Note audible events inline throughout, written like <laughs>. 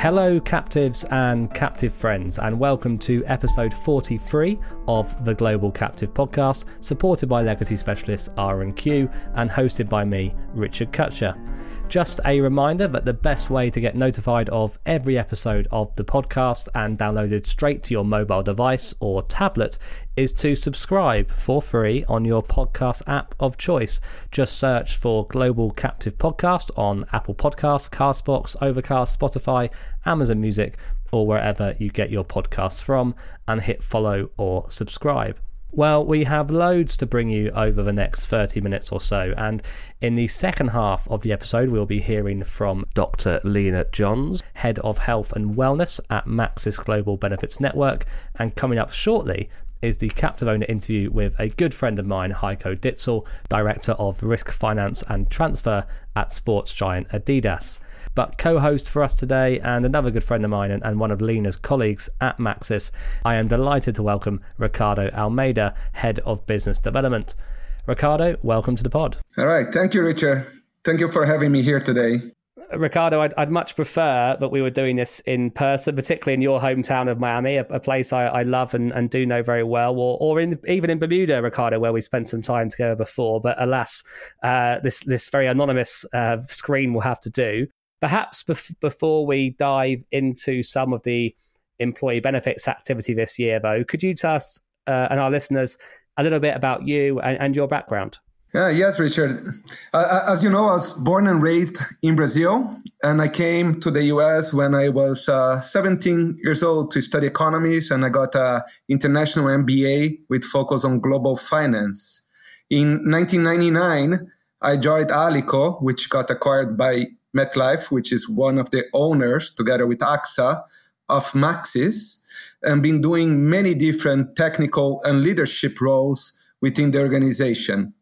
Hello, captives and captive friends, and welcome to episode 43 of the Global Captive Podcast, supported by legacy specialist R&Q and hosted by me, Richard Cutcher. Just a reminder that the best way to get notified of every episode of the podcast and downloaded straight to your mobile device or tablet is to subscribe for free on your podcast app of choice. Just search for Global Captive Podcast on Apple Podcasts, Castbox, Overcast, Spotify, Amazon Music, or wherever you get your podcasts from, and hit follow or subscribe. Well, we have loads to bring you over the next 30 minutes or so. And in the second half of the episode, we'll be hearing from Dr. Lena Johns, Head of Health and Wellness at Maxis Global Benefits Network. And coming up shortly, is the captive owner interview with a good friend of mine, Heiko Ditzel, Director of Risk Finance and Transfer at sports giant Adidas. But co host for us today, and another good friend of mine and, and one of Lena's colleagues at Maxis, I am delighted to welcome Ricardo Almeida, Head of Business Development. Ricardo, welcome to the pod. All right. Thank you, Richard. Thank you for having me here today. Ricardo, I'd, I'd, much prefer that we were doing this in person, particularly in your hometown of Miami, a, a place I, I, love and, and, do know very well, or, or in, even in Bermuda, Ricardo, where we spent some time together before. But alas, uh, this this very anonymous uh, screen will have to do. Perhaps bef- before we dive into some of the employee benefits activity this year, though, could you tell us uh, and our listeners a little bit about you and, and your background? Yeah, yes, Richard. Uh, uh, as you know, I was born and raised in Brazil, and I came to the US when I was uh, 17 years old to study economics, and I got an international MBA with focus on global finance. In 1999, I joined Alico, which got acquired by MetLife, which is one of the owners, together with AXA, of Maxis, and been doing many different technical and leadership roles within the organization.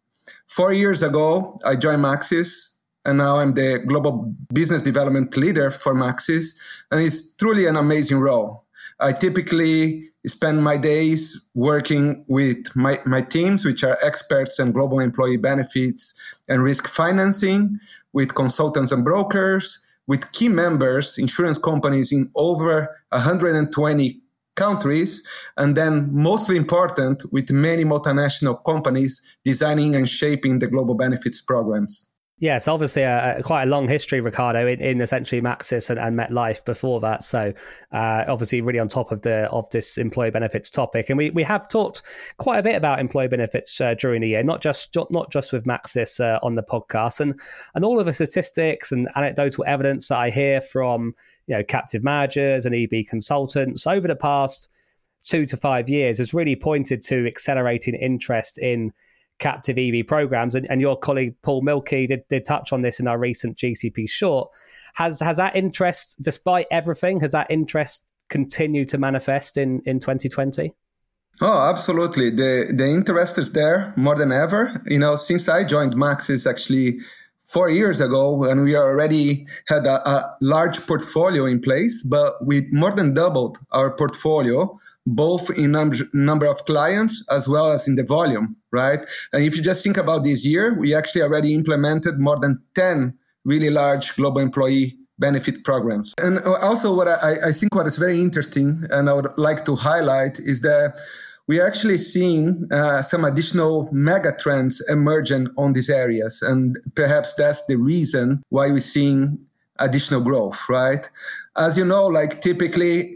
Four years ago, I joined Maxis, and now I'm the global business development leader for Maxis, and it's truly an amazing role. I typically spend my days working with my, my teams, which are experts in global employee benefits and risk financing, with consultants and brokers, with key members, insurance companies in over 120 countries, and then mostly important with many multinational companies designing and shaping the global benefits programs. Yes, obviously a, a, quite a long history, Ricardo, in, in essentially Maxis and, and MetLife before that. So uh, obviously really on top of the of this employee benefits topic, and we, we have talked quite a bit about employee benefits uh, during the year, not just not just with Maxis uh, on the podcast, and and all of the statistics and anecdotal evidence that I hear from you know captive managers and EB consultants over the past two to five years has really pointed to accelerating interest in captive EB programs. And, and your colleague Paul Mielke did, did touch on this in our recent GCP short. Has has that interest, despite everything, has that interest continued to manifest in, in 2020? Oh, absolutely. The the interest is there more than ever. You know, since I joined Maxis actually four years ago, and we already had a, a large portfolio in place, but we more than doubled our portfolio both in number, number of clients as well as in the volume, right? And if you just think about this year, we actually already implemented more than 10 really large global employee benefit programs. And also what I, I think what is very interesting and I would like to highlight is that we are actually seeing uh, some additional mega trends emerging on these areas. And perhaps that's the reason why we're seeing additional growth, right? As you know, like typically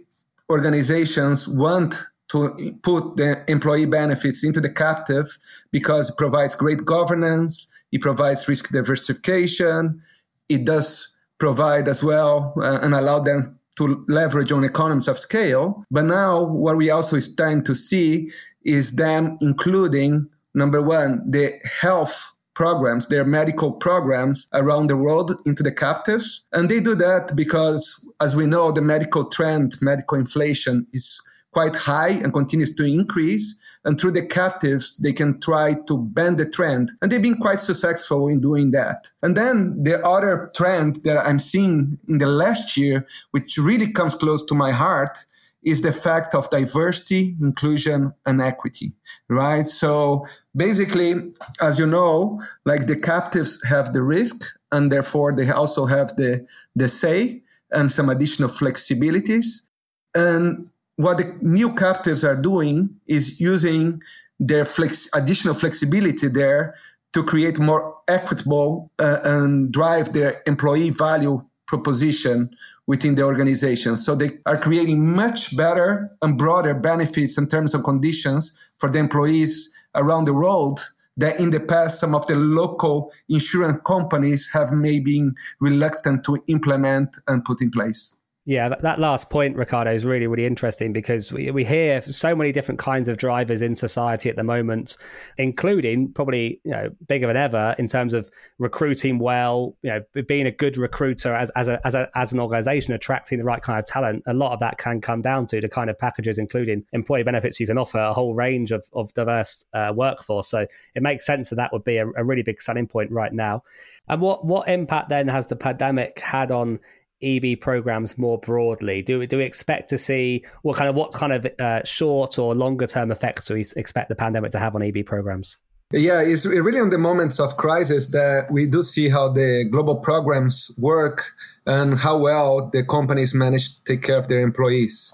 organizations want to put the employee benefits into the captive because it provides great governance, it provides risk diversification, it does provide as well uh, and allow them to leverage on economies of scale. But now what we also starting to see is them including number one, the health programs, their medical programs around the world into the captives. And they do that because, as we know, the medical trend, medical inflation is quite high and continues to increase. And through the captives, they can try to bend the trend. And they've been quite successful in doing that. And then the other trend that I'm seeing in the last year, which really comes close to my heart, is the fact of diversity, inclusion, and equity, right? So basically, as you know, like the captives have the risk and therefore they also have the, the say. and some additional flexibilities. And what the new captives are doing is using their flex, additional flexibility there to create more equitable uh, and drive their employee value proposition within the organization. So they are creating much better and broader benefits and terms and conditions for the employees around the world that in the past some of the local insurance companies have maybe been reluctant to implement and put in place. Yeah, that, that last point, Ricardo, is really, really interesting because we, we hear so many different kinds of drivers in society at the moment, including probably you know bigger than ever in terms of recruiting well, you know, being a good recruiter as as a, as, a, as an organization, attracting the right kind of talent. A lot of that can come down to the kind of packages, including employee benefits. You can offer a whole range of of diverse uh, workforce, so it makes sense that that would be a, a really big selling point right now. And what what impact then has the pandemic had on EB programs more broadly? Do we, do we expect to see what kind of what kind of uh, short or longer term effects do we expect the pandemic to have on EB programs? Yeah, it's really on the moments of crisis that we do see how the global programs work and how well the companies manage to take care of their employees.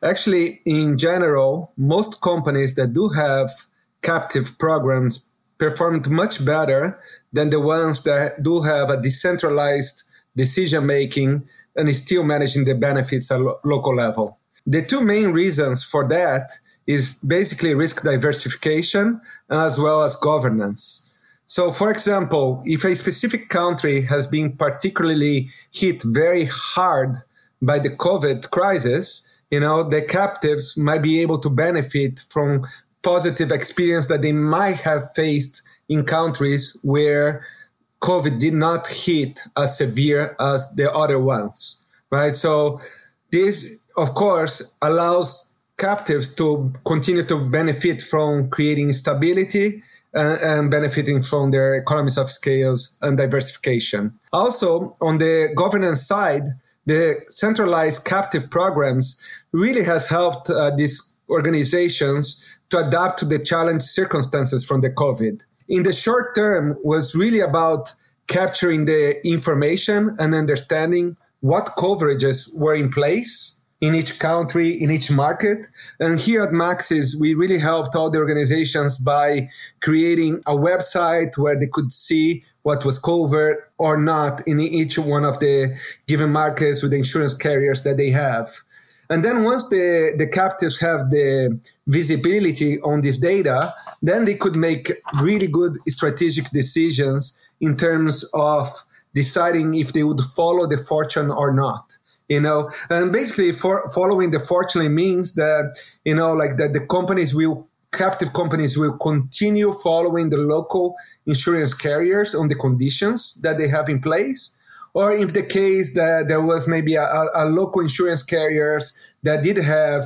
Actually, in general, most companies that do have captive programs performed much better than the ones that do have a decentralized decision making, and still managing the benefits at lo- local level. The two main reasons for that is basically risk diversification as well as governance. So, for example, if a specific country has been particularly hit very hard by the COVID crisis, you know, the captives might be able to benefit from positive experience that they might have faced in countries where COVID did not hit as severe as the other ones, right? So this, of course, allows captives to continue to benefit from creating stability and, and benefiting from their economies of scales and diversification. Also, on the governance side, the centralized captive programs really has helped uh, these organizations to adapt to the challenge circumstances from the COVID in the short term was really about capturing the information and understanding what coverages were in place in each country, in each market. And here at Maxis, we really helped all the organizations by creating a website where they could see what was covered or not in each one of the given markets with the insurance carriers that they have. And then once the, the captives have the visibility on this data, then they could make really good strategic decisions in terms of deciding if they would follow the fortune or not you know? And basically for following the fortune means that you know like that the companies will captive companies will continue following the local insurance carriers on the conditions that they have in place or if the case that there was maybe a, a local insurance carriers that did have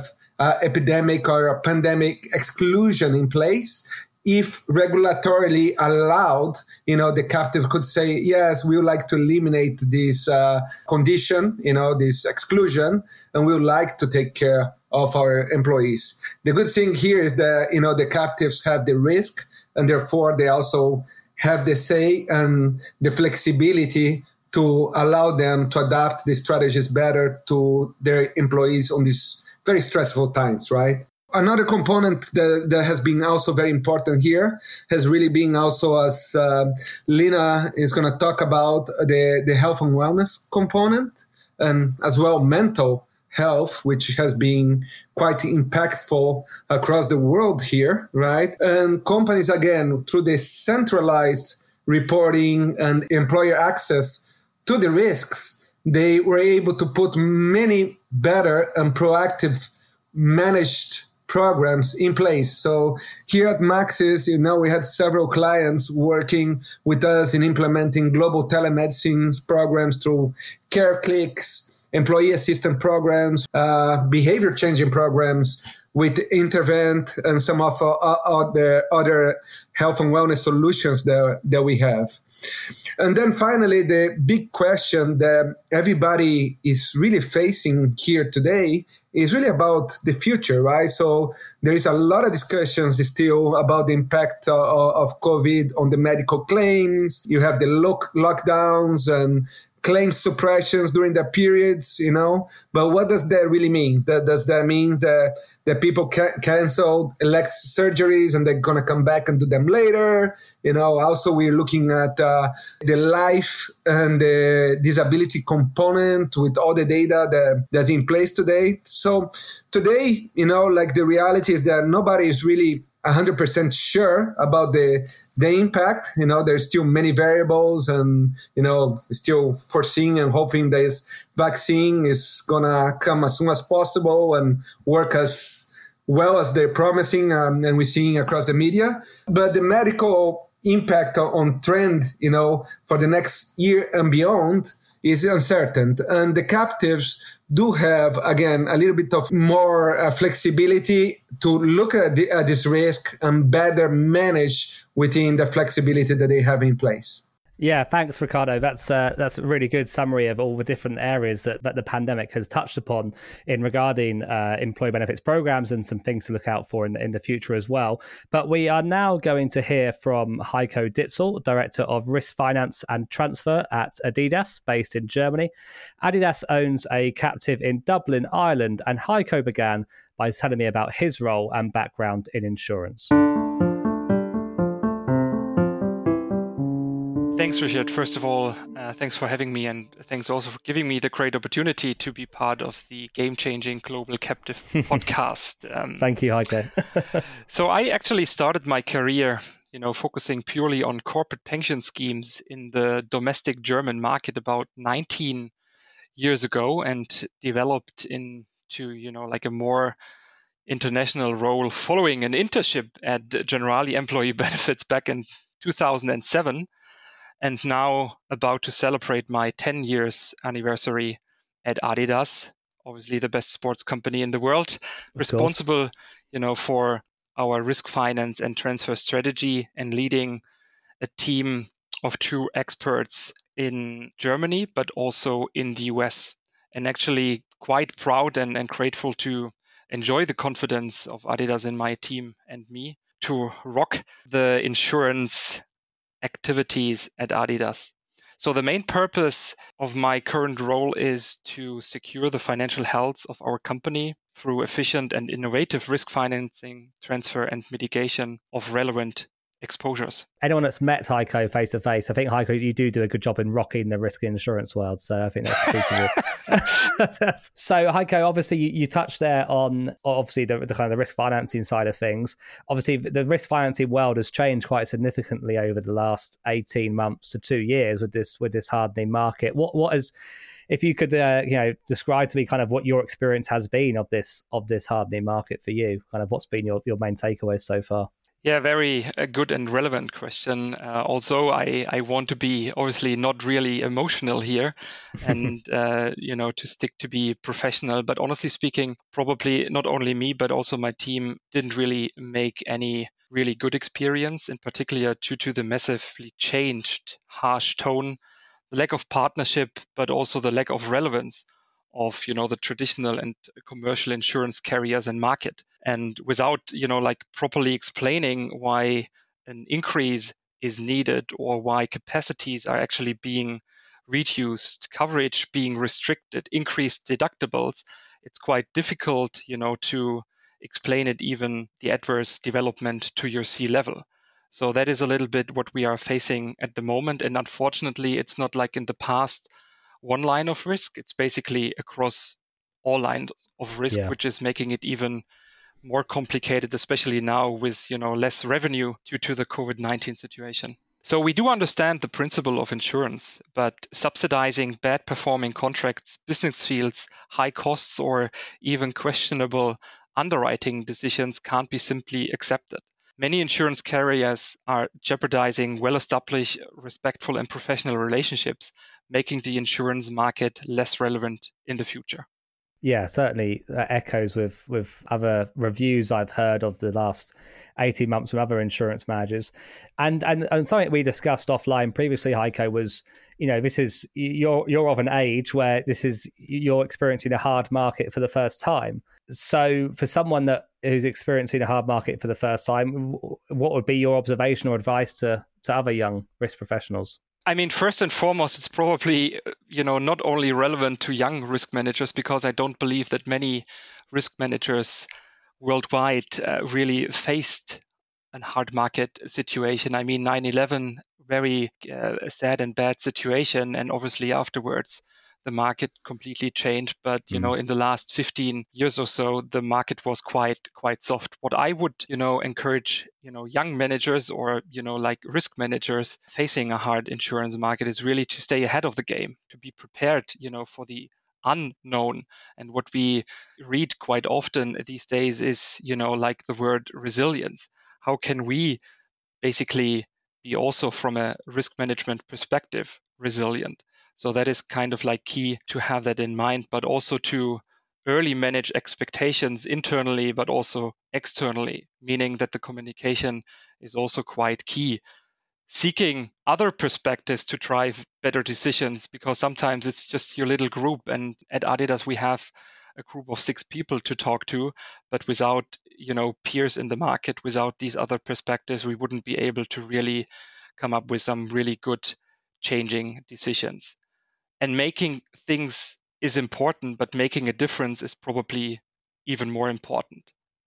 epidemic or a pandemic exclusion in place if regulatorily allowed, you know, the captive could say, yes, we would like to eliminate this uh, condition, you know, this exclusion, and we would like to take care of our employees. The good thing here is that, you know, the captives have the risk and therefore they also have the say and the flexibility to allow them to adapt the strategies better to their employees on these very stressful times, right? Another component that, that has been also very important here has really been also as uh, Lena is going to talk about the, the health and wellness component and as well mental health, which has been quite impactful across the world here, right? And companies, again, through the centralized reporting and employer access to the risks, they were able to put many better and proactive managed programs in place. So here at Maxis, you know, we had several clients working with us in implementing global telemedicine programs through CareClix, employee assistance programs, uh, behavior changing programs with Intervent and some of uh, the other health and wellness solutions that, that we have. And then finally, the big question that everybody is really facing here today is really about the future, right? So there is a lot of discussions still about the impact of COVID on the medical claims. You have the lock- lockdowns and claim suppressions during the periods, you know. But what does that really mean? That, does that mean that, that people can cancel elect surgeries and they're going to come back and do them later? You know, also we're looking at uh, the life and the disability component with all the data that, that's in place today. So today, you know, like the reality is that nobody is really 100% sure about the the impact you know there's still many variables and you know still foreseeing and hoping this vaccine is gonna come as soon as possible and work as well as they're promising um, and we're seeing across the media. But the medical impact on trend you know for the next year and beyond is uncertain. And the captives do have again a little bit of more uh, flexibility to look at, the, at this risk and better manage within the flexibility that they have in place. Yeah, thanks, Ricardo. That's uh, that's a really good summary of all the different areas that, that the pandemic has touched upon in regarding uh, employee benefits programs and some things to look out for in, in the future as well. But we are now going to hear from Heiko Ditzel, Director of Risk Finance and Transfer at Adidas, based in Germany. Adidas owns a captive in Dublin, Ireland, and Heiko began by telling me about his role and background in insurance. Thanks, Richard. First of all, uh, thanks for having me, and thanks also for giving me the great opportunity to be part of the game changing global captive <laughs> podcast. Um, Thank you, Heiko. <laughs> <laughs> so, I actually started my career, you know, focusing purely on corporate pension schemes in the domestic German market about 19 years ago and developed into, you know, like a more international role following an internship at Generali Employee Benefits back in 2007 and now about to celebrate my 10 years anniversary at Adidas, obviously the best sports company in the world, of responsible, course. you know, for our risk finance and transfer strategy and leading a team of two experts in Germany, but also in the US. And actually quite proud and, and grateful to enjoy the confidence of Adidas in my team and me to rock the insurance activities at Adidas. So the main purpose of my current role is to secure the financial health of our company through efficient and innovative risk financing, transfer and mitigation of relevant exposures. Anyone that's met Heiko face to face, I think Heiko, you do do a good job in rocking the risk insurance world. So I think that's <laughs> suitable. <laughs> so Heiko, obviously you, you, touched there on obviously the, the, kind of the risk financing side of things. Obviously the risk financing world has changed quite significantly over the last eighteen months to two years with this with this hardening market. What what is if you could uh, you know describe to me kind of what your experience has been of this of this hardening market for you kind of what's been your, your main takeaways so far yeah, very uh, good and relevant question. Uh, also, I, I want to be obviously not really emotional here <laughs> and, uh, you know, to stick to be professional. But honestly speaking, probably not only me, but also my team didn't really make any really good experience, in particular due to the massively changed, harsh tone, the lack of partnership, but also the lack of relevance of you know the traditional and commercial insurance carriers and market and without you know like properly explaining why an increase is needed or why capacities are actually being reduced coverage being restricted increased deductibles it's quite difficult you know to explain it even the adverse development to your C level so that is a little bit what we are facing at the moment and unfortunately it's not like in the past one line of risk. It's basically across all lines of risk, yeah. which is making it even more complicated, especially now with you know less revenue due to the COVID-19 situation. So we do understand the principle of insurance, but subsidizing bad performing contracts, business fields, high costs, or even questionable underwriting decisions can't be simply accepted. Many insurance carriers are jeopardizing well established, respectful, and professional relationships, making the insurance market less relevant in the future. Yeah, certainly that echoes with with other reviews I've heard of the last eighteen months from other insurance managers, and and and something we discussed offline previously, Heiko, was you know this is you're you're of an age where this is you're experiencing a hard market for the first time. So for someone that who's experiencing a hard market for the first time, what would be your observation or advice to to other young risk professionals? I mean, first and foremost, it's probably you know not only relevant to young risk managers because I don't believe that many risk managers worldwide uh, really faced a hard market situation. I mean, 9/11, very uh, sad and bad situation, and obviously afterwards the market completely changed. But you mm. know, in the last 15 years or so, the market was quite quite soft. What I would you know encourage you know young managers or you know like risk managers facing a hard insurance market is really to stay ahead of the game, to be prepared you know for the unknown and what we read quite often these days is you know like the word resilience how can we basically be also from a risk management perspective resilient so that is kind of like key to have that in mind, but also to early manage expectations internally, but also externally, meaning that the communication is also quite key. Seeking other perspectives to drive better decisions, because sometimes it's just your little group. And at Adidas, we have a group of six people to talk to, but without, you know, peers in the market, without these other perspectives, we wouldn't be able to really come up with some really good changing decisions and making things is important, but making a difference is probably even more important.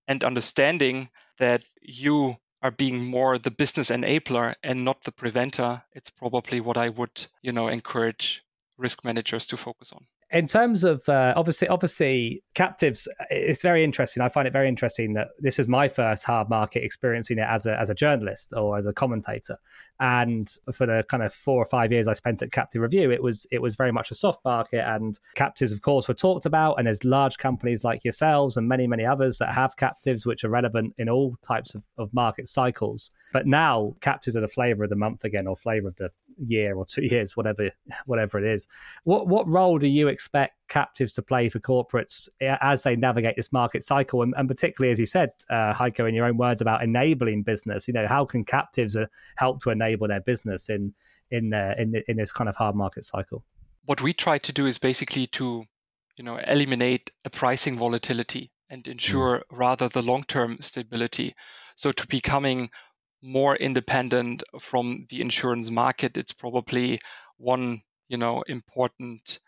And understanding that you are being more the business enabler and not the preventer, it's probably what I would, you know, encourage risk managers to focus on in terms of uh, obviously obviously captives it's very interesting. I find it very interesting that this is my first hard market experiencing it as a, as a journalist or as a commentator. And for the kind of four or five years i spent at captive review it was it was very much a soft market. And captives of course were talked about. And there's large companies like yourselves and many many others that have captives which are relevant in all types of, of market cycles. But now captives are the flavor of the month again or flavor of the year or two <laughs> years whatever whatever it is what what role do you expect captives to play for corporates as they navigate this market cycle? And, and particularly, as you said, uh, Heiko, in your own words about enabling business, you know, how can captives uh, help to enable their business in in uh, in in this kind of hard market cycle? What we try to do is basically to, you know, eliminate a pricing volatility and ensure mm. rather the long-term stability. So to becoming more independent from the insurance market, it's probably one you know important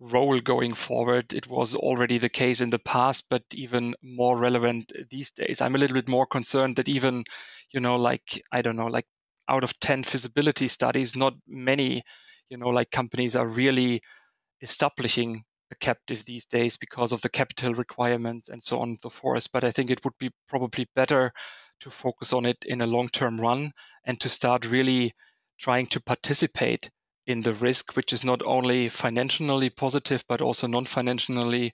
role going forward. It was already the case in the past, but even more relevant these days. I'm a little bit more concerned that even, you know, like, I don't know, like out of 10 feasibility studies, not many, you know, like companies are really establishing a captive these days because of the capital requirements and so on and so forth. But I think it would be probably better to focus on it in a long term run and to start really trying to participate in the risk, which is not only financially positive but also non-financially,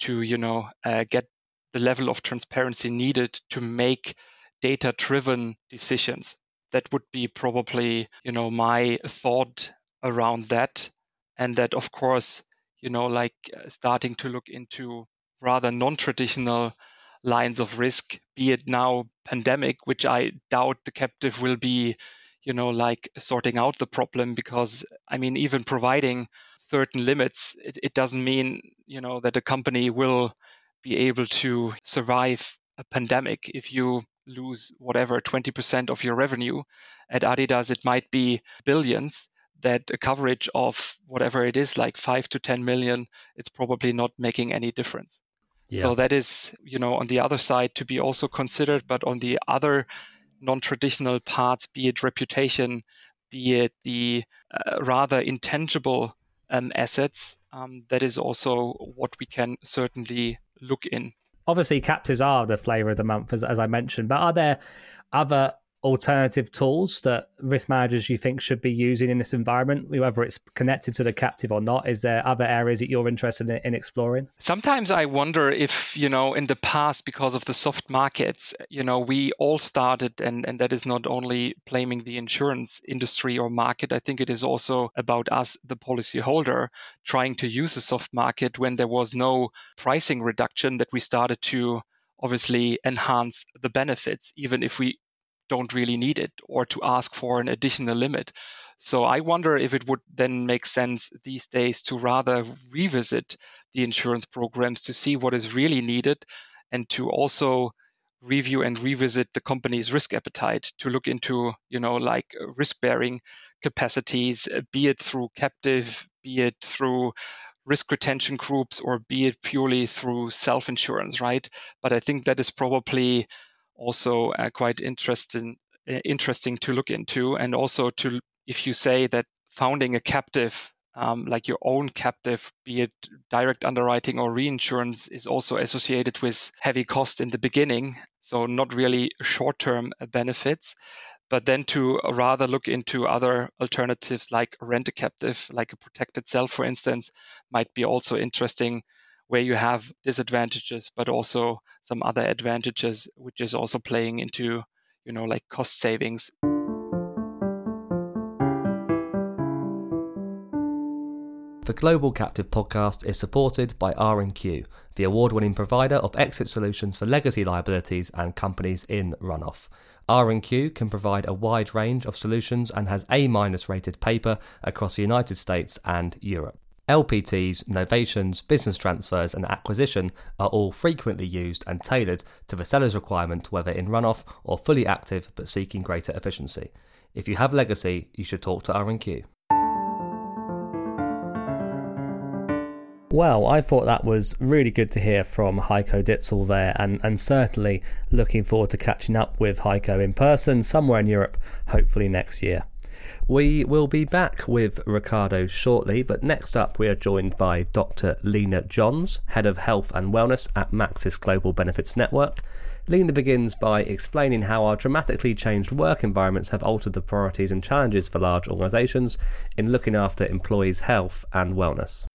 to you know uh, get the level of transparency needed to make data-driven decisions. That would be probably you know my thought around that, and that of course you know like uh, starting to look into rather non-traditional lines of risk, be it now pandemic, which I doubt the captive will be you know, like sorting out the problem because, I mean, even providing certain limits, it, it doesn't mean, you know, that a company will be able to survive a pandemic if you lose whatever 20% of your revenue. At adidas it might be billions that a coverage of whatever it is like 5 to 10 million it's probably not making any difference yeah. so that is you know on the other side to be also considered but on the other non-traditional parts, be it reputation, be it the uh, rather intangible um, assets, um, that is also what we can certainly look in. Obviously, captives are the flavor of the month, as, as I mentioned, but are there other alternative tools that risk managers you think should be using in this environment, whether it's connected to the captive or not? Is there other areas that you're interested in, in, exploring? Sometimes I wonder if, you know, in the past, because of the soft markets, you know, we all started, and, and that is not only blaming the insurance industry or market, I think it is also about us, the policyholder, trying to use a soft market when there was no pricing reduction that we started to obviously enhance the benefits, even if we don't really need it or to ask for an additional limit. So I wonder if it would then make sense these days to rather revisit the insurance programs to see what is really needed and to also review and revisit the company's risk appetite to look into, you know, like risk bearing capacities, uh, be it through captive, be it through risk retention groups, or be it purely through self insurance, right? But I think that is probably also uh, quite interesting uh, interesting to look into and also to if you say that founding a captive um, like your own captive, be it direct underwriting or reinsurance, is also associated with heavy cost in the beginning. So, not really short term benefits. But then to rather look into other alternatives like rent a captive, like a protected cell, for instance, might be also interesting where you have disadvantages, but also some other advantages, which is also playing into, you know, like cost savings. The Global Captive podcast is supported by R&Q, the award-winning provider of exit solutions for legacy liabilities and companies in runoff. R&Q can provide a wide range of solutions and has A- rated paper across the United States and Europe. LPTs, novations, business transfers, and acquisition are all frequently used and tailored to the seller's requirement, whether in runoff or fully active but seeking greater efficiency. If you have legacy, you should talk to R&Q. Well, I thought that was really good to hear from Heiko Ditzel there, and, and certainly looking forward to catching up with Heiko in person somewhere in Europe, hopefully next year. We will be back with Ricardo shortly, but next up we are joined by Dr. Lena Johns, Head of Health and Wellness at Maxis Global Benefits Network. Lena begins by explaining how our dramatically changed work environments have altered the priorities and challenges for large organisations in looking after employees' health and wellness.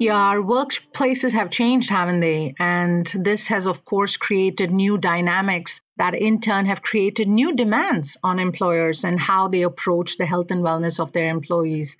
Yeah, our workplaces have changed, haven't they? And this has, of course, created new dynamics that in turn have created new demands on employers and how they approach the health and wellness of their employees.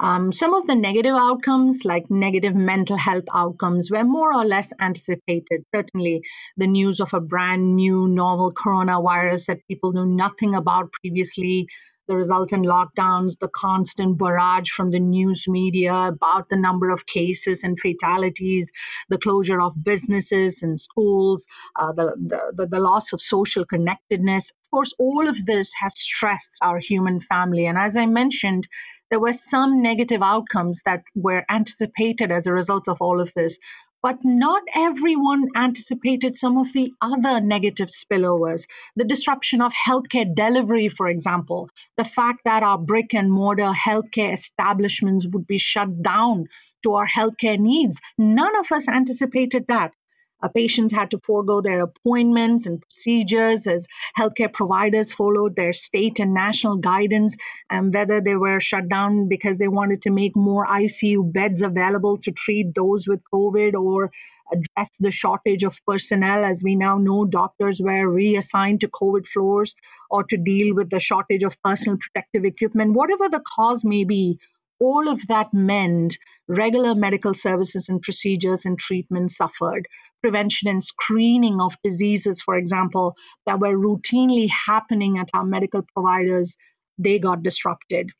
Um, some of the negative outcomes, like negative mental health outcomes, were more or less anticipated. Certainly, the news of a brand new novel coronavirus that people knew nothing about previously the resultant lockdowns, the constant barrage from the news media about the number of cases and fatalities, the closure of businesses and schools, uh, the, the, the loss of social connectedness. Of course, all of this has stressed our human family. And as I mentioned, there were some negative outcomes that were anticipated as a result of all of this but not everyone anticipated some of the other negative spillovers. The disruption of healthcare delivery, for example, the fact that our brick and mortar healthcare establishments would be shut down to our healthcare needs. None of us anticipated that. Uh, patients had to forego their appointments and procedures as healthcare providers followed their state and national guidance, and whether they were shut down because they wanted to make more ICU beds available to treat those with COVID or address the shortage of personnel. As we now know, doctors were reassigned to COVID floors or to deal with the shortage of personal protective equipment. Whatever the cause may be, all of that meant regular medical services and procedures and treatments suffered prevention and screening of diseases, for example, that were routinely happening at our medical providers, they got disrupted.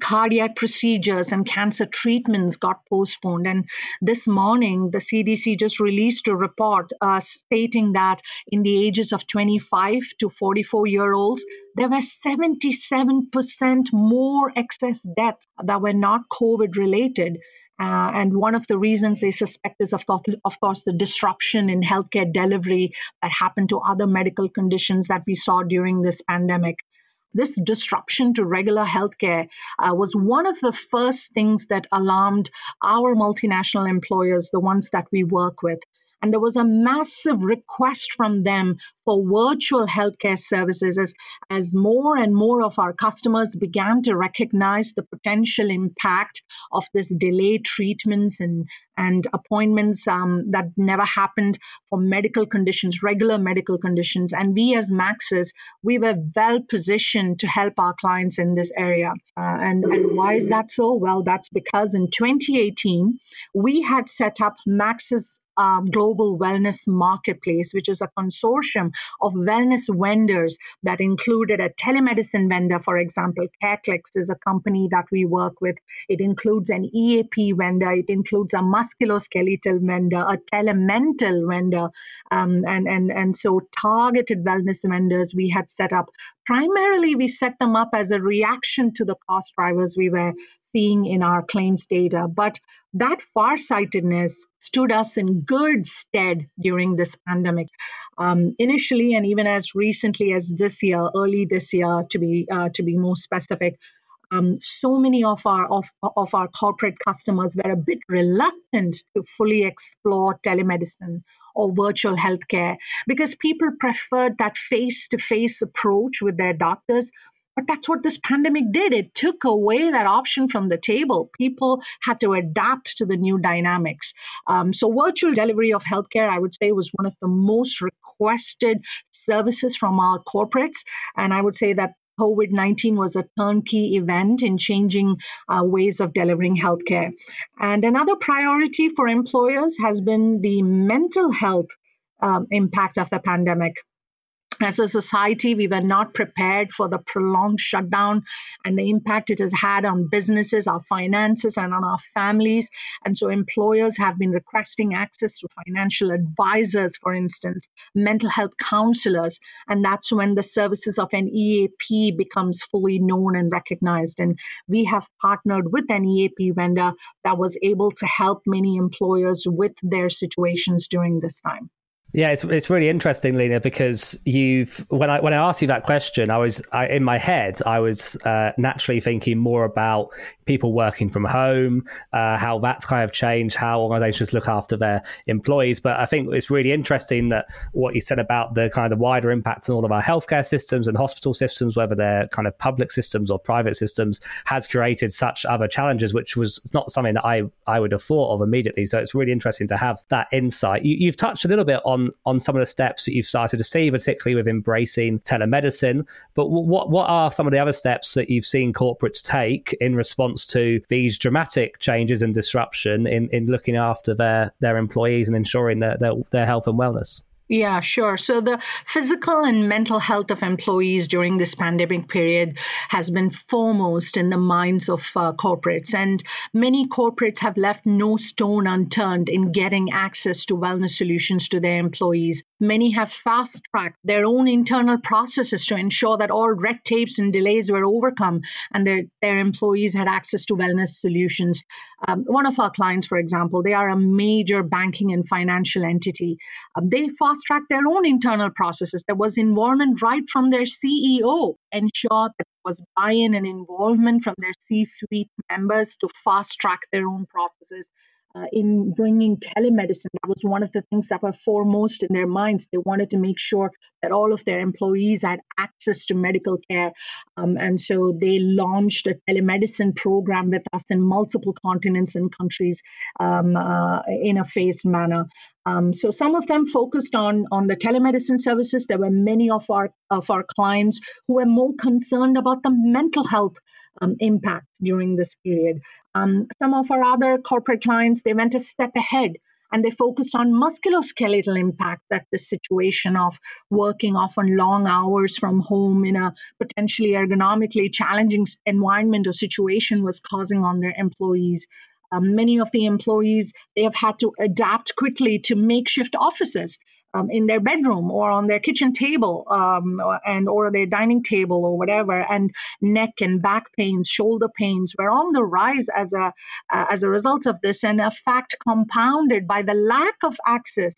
Cardiac procedures and cancer treatments got postponed. And this morning, the CDC just released a report uh, stating that in the ages of 25 to 44 year olds, there were 77% more excess deaths that were not COVID related uh, and one of the reasons they suspect is, of course, of course, the disruption in healthcare delivery that happened to other medical conditions that we saw during this pandemic. This disruption to regular healthcare uh, was one of the first things that alarmed our multinational employers, the ones that we work with. And there was a massive request from them for virtual healthcare services as, as more and more of our customers began to recognize the potential impact of this delayed treatments and, and appointments um, that never happened for medical conditions, regular medical conditions. And we as Maxis, we were well positioned to help our clients in this area. Uh, and, and why is that so? Well, that's because in 2018, we had set up Maxis um, global wellness marketplace, which is a consortium of wellness vendors that included a telemedicine vendor, for example, CareClix is a company that we work with. It includes an EAP vendor, it includes a musculoskeletal vendor, a telemental vendor, um, and and and so targeted wellness vendors we had set up. Primarily, we set them up as a reaction to the cost drivers we were seeing in our claims data. But that farsightedness stood us in good stead during this pandemic. Um, initially, and even as recently as this year, early this year, to be uh, to be more specific, um, so many of our of, of our corporate customers were a bit reluctant to fully explore telemedicine or virtual healthcare because people preferred that face-to-face approach with their doctors but that's what this pandemic did. It took away that option from the table. People had to adapt to the new dynamics. Um, so, virtual delivery of healthcare, I would say, was one of the most requested services from our corporates. And I would say that COVID 19 was a turnkey event in changing uh, ways of delivering healthcare. And another priority for employers has been the mental health um, impact of the pandemic as a society, we were not prepared for the prolonged shutdown and the impact it has had on businesses, our finances, and on our families. And so, employers have been requesting access to financial advisors, for instance, mental health counselors. And that's when the services of an EAP becomes fully known and recognized. And we have partnered with an EAP vendor that was able to help many employers with their situations during this time. Yeah, it's it's really interesting, Lena, because you've when I when I asked you that question, I was I, in my head I was uh, naturally thinking more about people working from home, uh, how that's kind of changed, how organisations look after their employees. But I think it's really interesting that what you said about the kind of wider impacts on all of our healthcare systems and hospital systems, whether they're kind of public systems or private systems, has created such other challenges, which was not something that I I would have thought of immediately. So it's really interesting to have that insight. You, you've touched a little bit on on some of the steps that you've started to see, particularly with embracing telemedicine. But what what are some of the other steps that you've seen corporates take in response to these dramatic changes and disruption in, in looking after their their employees and ensuring their, their, their health and wellness? Yeah, sure. So the physical and mental health of employees during this pandemic period has been foremost in the minds of uh, corporates. And many corporates have left no stone unturned in getting access to wellness solutions to their employees. Many have fast tracked their own internal processes to ensure that all red tapes and delays were overcome and their, their employees had access to wellness solutions. Um, one of our clients, for example, they are a major banking and financial entity. Um, they fast tracked their own internal processes. There was involvement right from their CEO, ensure that there was buy in and involvement from their C suite members to fast track their own processes uh, in bringing telemedicine. That was one of the things that were foremost in their minds. They wanted to make sure that all of their employees had access to medical care. Um, and so they launched a telemedicine program with us in multiple continents and countries um, uh, in a phased manner. Um, so some of them focused on on the telemedicine services. There were many of our of our clients who were more concerned about the mental health um, impact during this period. Um, some of our other corporate clients, they went a step ahead and they focused on musculoskeletal impact that the situation of working often long hours from home in a potentially ergonomically challenging environment or situation was causing on their employees. Um, many of the employees they have had to adapt quickly to makeshift offices um, in their bedroom or on their kitchen table um, and or their dining table or whatever and neck and back pains shoulder pains were on the rise as a uh, as a result of this and a fact compounded by the lack of access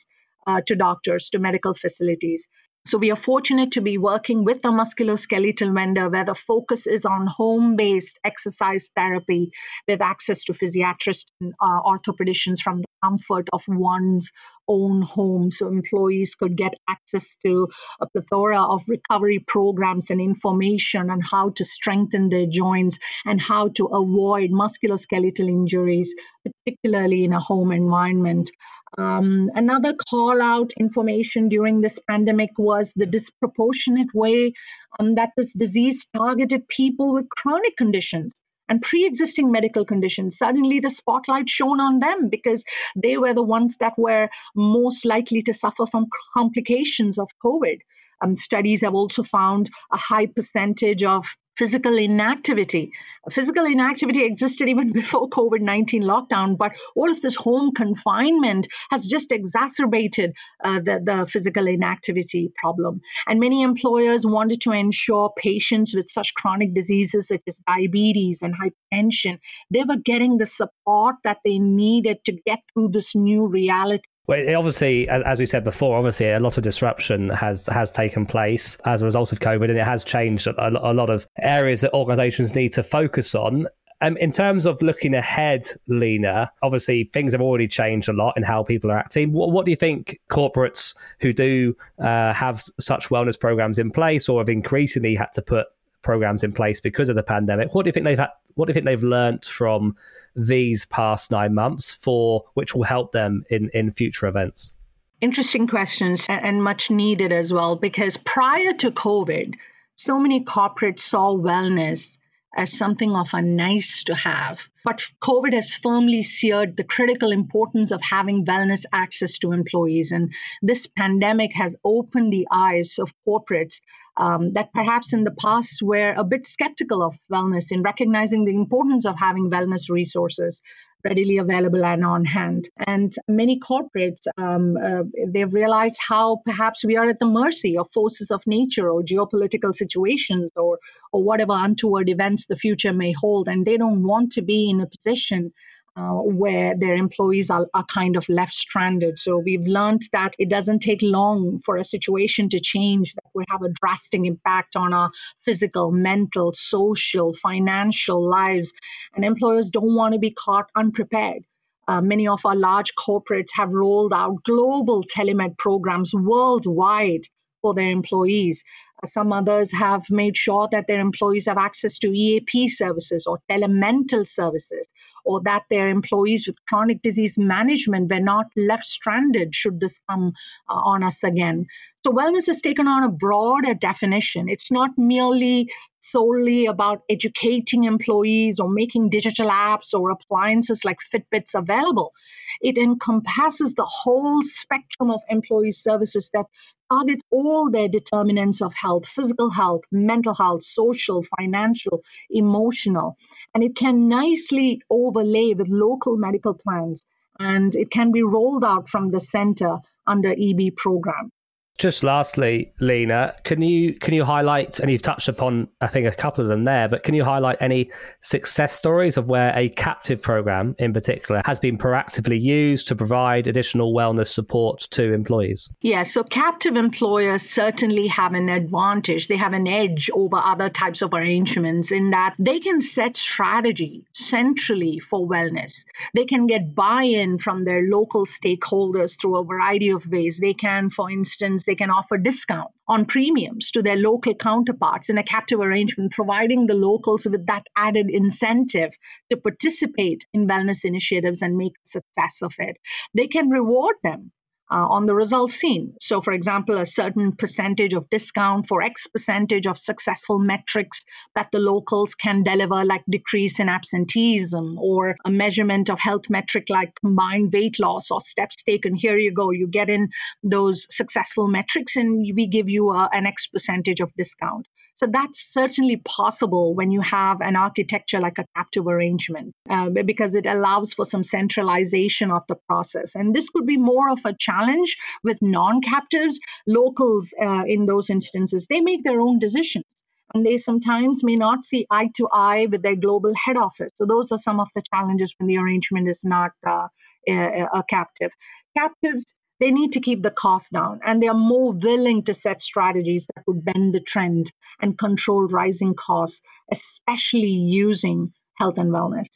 uh, to doctors to medical facilities. So we are fortunate to be working with a musculoskeletal vendor where the focus is on home-based exercise therapy with access to physiatrists and uh, orthopedicians from the comfort of one's own home. So employees could get access to a plethora of recovery programs and information on how to strengthen their joints and how to avoid musculoskeletal injuries, particularly in a home environment. Um, another call out information during this pandemic was the disproportionate way um, that this disease targeted people with chronic conditions and pre existing medical conditions, suddenly the spotlight shone on them because they were the ones that were most likely to suffer from complications of COVID. Um, studies have also found a high percentage of physical inactivity. Physical inactivity existed even <laughs> before COVID 19 lockdown, but all of this home confinement has just exacerbated uh, the, the physical inactivity problem. And many employers wanted to ensure patients with such chronic diseases such as diabetes and hypertension, they were getting the support that they needed to get through this new reality well, obviously, as we said before, obviously a lot of disruption has has taken place as a result of COVID, and it has changed a, a lot of areas that organisations need to focus on. Um, in terms of looking ahead, Lena, obviously things have already changed a lot in how people are acting. What, what do you think corporates who do uh, have such wellness programs in place or have increasingly had to put programs in place because of the pandemic. What do you think they've had, what do you think they've learnt from these past nine months for which will help them in in future events? Interesting questions and much needed as well because prior to COVID, so many corporates saw wellness as something of a nice to have. But COVID has firmly seared the critical importance of having wellness access to employees. And this pandemic has opened the eyes of corporates um, that perhaps in the past were a bit skeptical of wellness in recognizing the importance of having wellness resources readily available and on hand. And many corporates, um, uh, they've realized how perhaps we are at the mercy of forces of nature or geopolitical situations or, or whatever untoward events the future may hold. And they don't want to be in a position uh, where their employees are, are kind of left stranded. So we've learned that it doesn't take long for a situation to change that will have a drastic impact on our physical, mental, social, financial lives. And employers don't want to be caught unprepared. Uh, many of our large corporates have rolled out global telemed programs worldwide for their employees. Some others have made sure that their employees have access to EAP services or telemental services or that their employees with chronic disease management were not left stranded should this come uh, on us again. So, wellness has taken on a broader definition. It's not merely solely about educating employees or making digital apps or appliances like Fitbits available. It encompasses the whole spectrum of employee services that targets all their determinants of health physical health, mental health, social, financial, emotional. And it can nicely overlay with local medical plans and it can be rolled out from the center under EB program. Just lastly, Lena, can you can you highlight and you've touched upon I think a couple of them there, but can you highlight any success stories of where a captive program in particular has been proactively used to provide additional wellness support to employees? Yeah, so captive employers certainly have an advantage. They have an edge over other types of arrangements in that they can set strategy centrally for wellness. They can get buy-in from their local stakeholders through a variety of ways. They can, for instance, they can offer discount on premiums to their local counterparts in a captive arrangement, providing the locals with that added incentive to participate in wellness initiatives and make success of it. They can reward them uh, on the results seen. So, for example, a certain percentage of discount for X percentage of successful metrics that the locals can deliver, like decrease in absenteeism or a measurement of health metric like combined weight loss or steps taken. Here you go, you get in those successful metrics and we give you a, an X percentage of discount. So that's certainly possible when you have an architecture like a captive arrangement, uh, because it allows for some centralization of the process. And this could be more of a challenge with non captives. Locals, uh, in those instances, they make their own decisions. And they sometimes may not see eye to eye with their global head office. So, those are some of the challenges when the arrangement is not uh, a, a captive. Captives they need to keep the cost down and they are more willing to set strategies that would bend the trend and control rising costs, especially using health and wellness.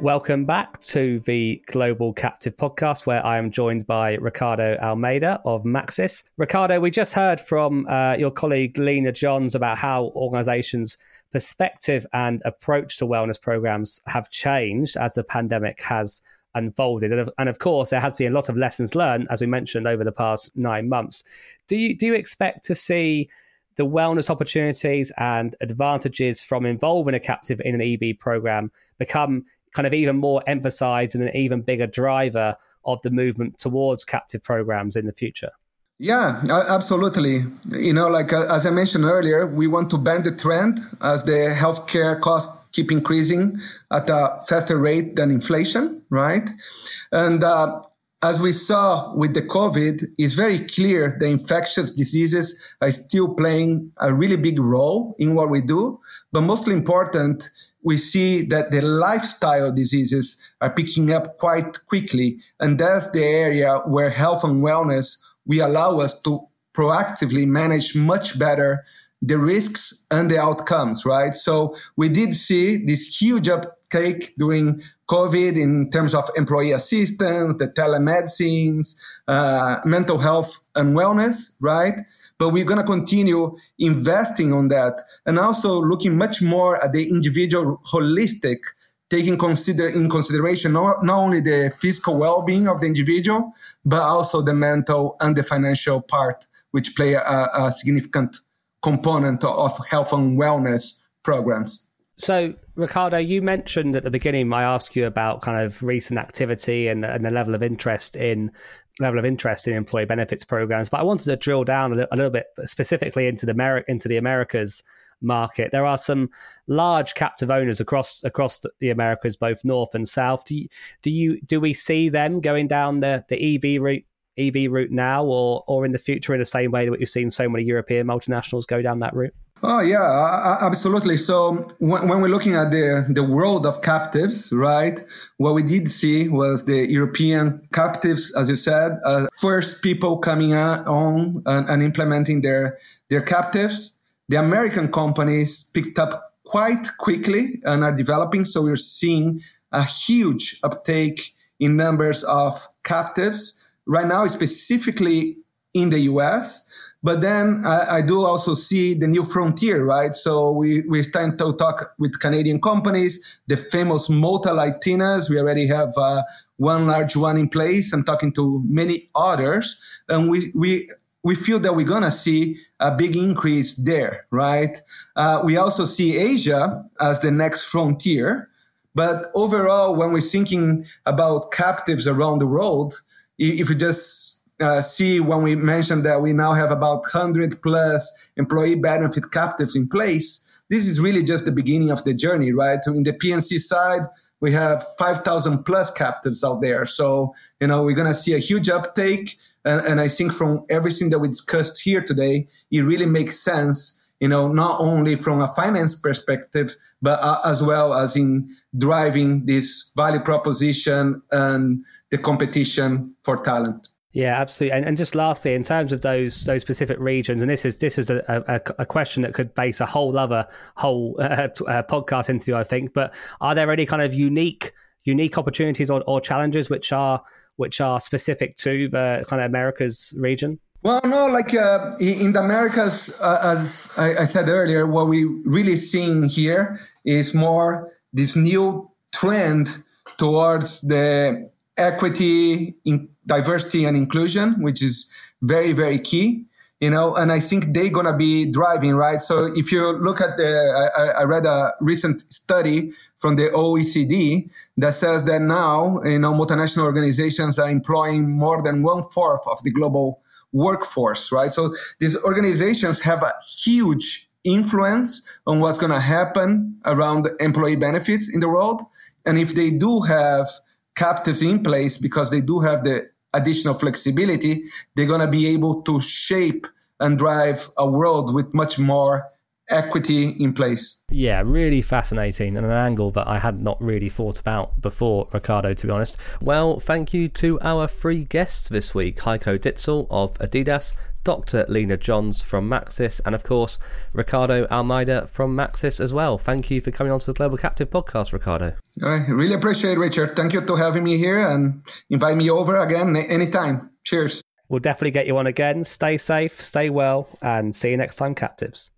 Welcome back to the Global Captive podcast, where I am joined by Ricardo Almeida of Maxis. Ricardo, we just heard from uh, your colleague Lena Johns about how organizations' perspective and approach to wellness programs have changed as the pandemic has unfolded. And of, and of course, there has been a lot of lessons learned, as we mentioned, over the past nine months. Do you do you expect to see the wellness opportunities and advantages from involving a captive in an EB program become kind of even more emphasized and an even bigger driver of the movement towards captive programs in the future? Yeah, absolutely. You know, like uh, as I mentioned earlier, we want to bend the trend as the healthcare costs keep increasing at a faster rate than inflation, right? And uh, as we saw with the COVID, it's very clear the infectious diseases are still playing a really big role in what we do. But mostly important, we see that the lifestyle diseases are picking up quite quickly. And that's the area where health and wellness we allow us to proactively manage much better the risks and the outcomes, right? So we did see this huge uptake during COVID in terms of employee assistance, the telemedicines, uh, mental health and wellness, right? But we're going to continue investing on that and also looking much more at the individual holistic, taking consider in consideration not, not only the physical well-being of the individual, but also the mental and the financial part, which play a, a significant component of health and wellness programs. So, Ricardo, you mentioned at the beginning, I asked you about kind of recent activity and, and the level of interest in level of interest in employee benefits programs, but I wanted to drill down a little, a little bit specifically into the Ameri- into the Americas market. There are some large captive owners across across the Americas, both north and south. Do you, do you do we see them going down the the EB route EB route now, or or in the future in the same way that we've seen so many European multinationals go down that route? Oh yeah, absolutely. So when, we're looking at the the world of captives, right? What we did see was the European captives, as you said, uh, first people coming on and, and implementing their their captives. The American companies picked up quite quickly and are developing. So we're seeing a huge uptake in numbers of captives right now, specifically in the US. But then I, I, do also see the new frontier, right? So we, we're to talk with Canadian companies, the famous multilatinas. We already have uh, one large one in place. I'm talking to many others. And we, we, we feel that we're going to see a big increase there, right? Uh, we also see Asia as the next frontier. But overall, when we're thinking about captives around the world, if you just uh, see when we mentioned that we now have about 100 plus employee benefit captives in place. This is really just the beginning of the journey, right? In the P&C side, we have 5,000 plus captives out there. So, you know, we're going to see a huge uptake. And, and I think from everything that we discussed here today, it really makes sense you know, not only from a finance perspective, but uh, as well as in driving this value proposition and the competition for talent. Yeah, absolutely. And, and just lastly, in terms of those those specific regions, and this is this is a, a, a question that could base a whole other whole <laughs> uh, uh, podcast interview, I think. But are there any kind of unique unique opportunities or, or challenges which are which are specific to the kind of Americas region? Well, no, like uh, in the Americas, uh, as I, I, said earlier, what we really seeing here is more this new trend towards the equity, in diversity and inclusion, which is very, very key. You know, and I think they're gonna be driving, right? So if you look at the, I, I read a recent study from the OECD that says that now, you know, multinational organizations are employing more than one fourth of the global workforce, right? So these organizations have a huge influence on what's going to happen around employee benefits in the world. And if they do have captives in place because they do have the additional flexibility, they're going to be able to shape and drive a world with much more equity in place. Yeah, really fascinating and an angle that I had not really thought about before, Ricardo, to be honest. Well, thank you to our three guests this week Heiko Ditzel of Adidas, Dr. Lena Johns from Maxis, and of course, Ricardo Almeida from Maxis as well. Thank you for coming on to the Global Captive podcast, Ricardo. I really appreciate it, Richard. Thank you to having me here and invite me over again anytime. Cheers. We'll definitely get you on again. Stay safe, stay well, and see you next time, Captives.